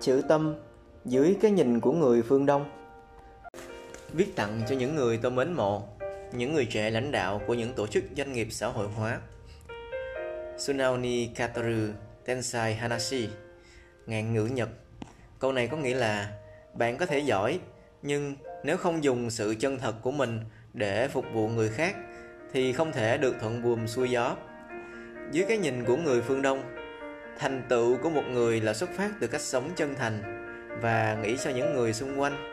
chữ tâm dưới cái nhìn của người phương Đông. Viết tặng cho những người tôi mến mộ, những người trẻ lãnh đạo của những tổ chức doanh nghiệp xã hội hóa. Sunaoni Kataru Tensai Hanashi Ngạn ngữ Nhật Câu này có nghĩa là bạn có thể giỏi, nhưng nếu không dùng sự chân thật của mình để phục vụ người khác thì không thể được thuận buồm xuôi gió. Dưới cái nhìn của người phương Đông, thành tựu của một người là xuất phát từ cách sống chân thành và nghĩ cho những người xung quanh.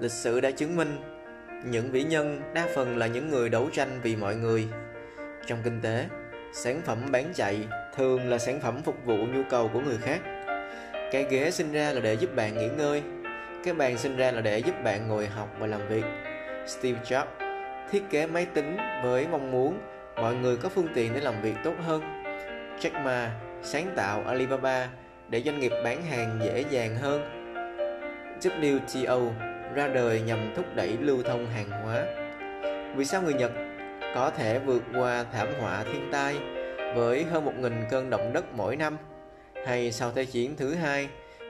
Lịch sử đã chứng minh những vĩ nhân đa phần là những người đấu tranh vì mọi người. Trong kinh tế, sản phẩm bán chạy thường là sản phẩm phục vụ nhu cầu của người khác. Cái ghế sinh ra là để giúp bạn nghỉ ngơi, cái bàn sinh ra là để giúp bạn ngồi học và làm việc. Steve Jobs thiết kế máy tính với mong muốn mọi người có phương tiện để làm việc tốt hơn. Jack Ma sáng tạo Alibaba để doanh nghiệp bán hàng dễ dàng hơn. WTO ra đời nhằm thúc đẩy lưu thông hàng hóa. Vì sao người Nhật có thể vượt qua thảm họa thiên tai với hơn một nghìn cơn động đất mỗi năm hay sau Thế chiến thứ hai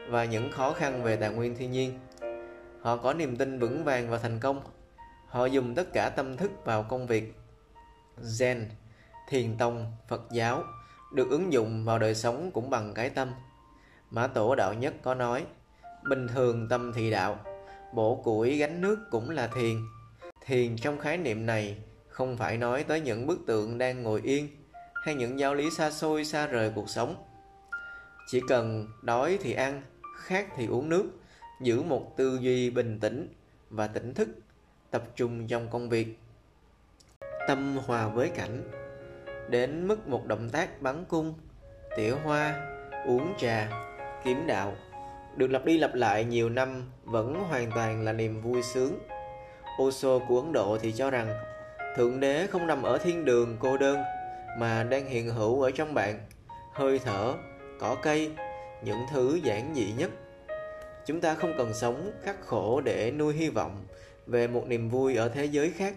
và những khó khăn về tài nguyên thiên nhiên? Họ có niềm tin vững vàng và thành công. Họ dùng tất cả tâm thức vào công việc. Zen, thiền tông, Phật giáo được ứng dụng vào đời sống cũng bằng cái tâm. Mã Tổ Đạo Nhất có nói, bình thường tâm thì đạo, bổ củi gánh nước cũng là thiền. Thiền trong khái niệm này không phải nói tới những bức tượng đang ngồi yên hay những giáo lý xa xôi xa rời cuộc sống. Chỉ cần đói thì ăn, khát thì uống nước, giữ một tư duy bình tĩnh và tỉnh thức, tập trung trong công việc. Tâm hòa với cảnh, đến mức một động tác bắn cung, tỉa hoa, uống trà, kiếm đạo được lặp đi lặp lại nhiều năm vẫn hoàn toàn là niềm vui sướng. Osho của Ấn Độ thì cho rằng Thượng Đế không nằm ở thiên đường cô đơn mà đang hiện hữu ở trong bạn, hơi thở, cỏ cây, những thứ giản dị nhất. Chúng ta không cần sống khắc khổ để nuôi hy vọng về một niềm vui ở thế giới khác.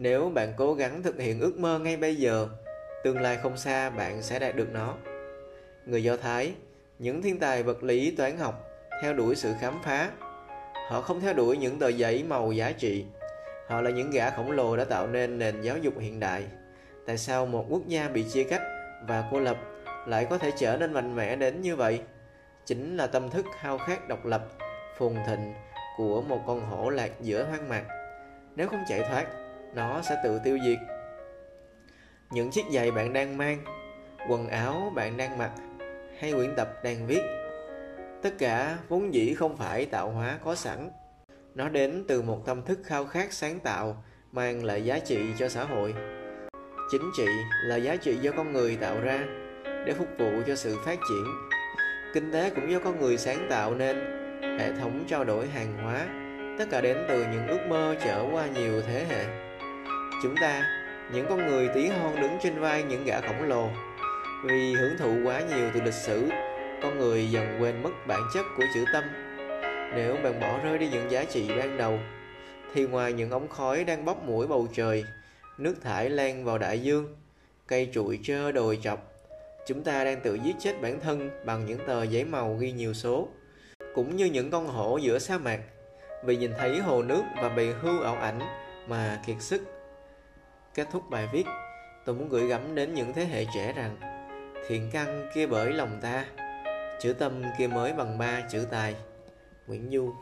Nếu bạn cố gắng thực hiện ước mơ ngay bây giờ, tương lai không xa bạn sẽ đạt được nó. Người Do Thái, những thiên tài vật lý toán học theo đuổi sự khám phá. Họ không theo đuổi những tờ giấy màu giá trị. Họ là những gã khổng lồ đã tạo nên nền giáo dục hiện đại. Tại sao một quốc gia bị chia cắt và cô lập lại có thể trở nên mạnh mẽ đến như vậy? Chính là tâm thức hao khát độc lập, phồn thịnh của một con hổ lạc giữa hoang mạc. Nếu không chạy thoát, nó sẽ tự tiêu diệt. Những chiếc giày bạn đang mang, quần áo bạn đang mặc hay quyển tập đang viết tất cả vốn dĩ không phải tạo hóa có sẵn. Nó đến từ một tâm thức khao khát sáng tạo mang lại giá trị cho xã hội. Chính trị là giá trị do con người tạo ra để phục vụ cho sự phát triển. Kinh tế cũng do con người sáng tạo nên. Hệ thống trao đổi hàng hóa tất cả đến từ những ước mơ trở qua nhiều thế hệ chúng ta, những con người tí hon đứng trên vai những gã khổng lồ. Vì hưởng thụ quá nhiều từ lịch sử, con người dần quên mất bản chất của chữ tâm. Nếu bạn bỏ rơi đi những giá trị ban đầu, thì ngoài những ống khói đang bốc mũi bầu trời, nước thải lan vào đại dương, cây trụi trơ đồi chọc, chúng ta đang tự giết chết bản thân bằng những tờ giấy màu ghi nhiều số. Cũng như những con hổ giữa sa mạc, vì nhìn thấy hồ nước và bầy hưu ảo ảnh mà kiệt sức kết thúc bài viết, tôi muốn gửi gắm đến những thế hệ trẻ rằng, thiện căn kia bởi lòng ta, chữ tâm kia mới bằng ba chữ tài. Nguyễn du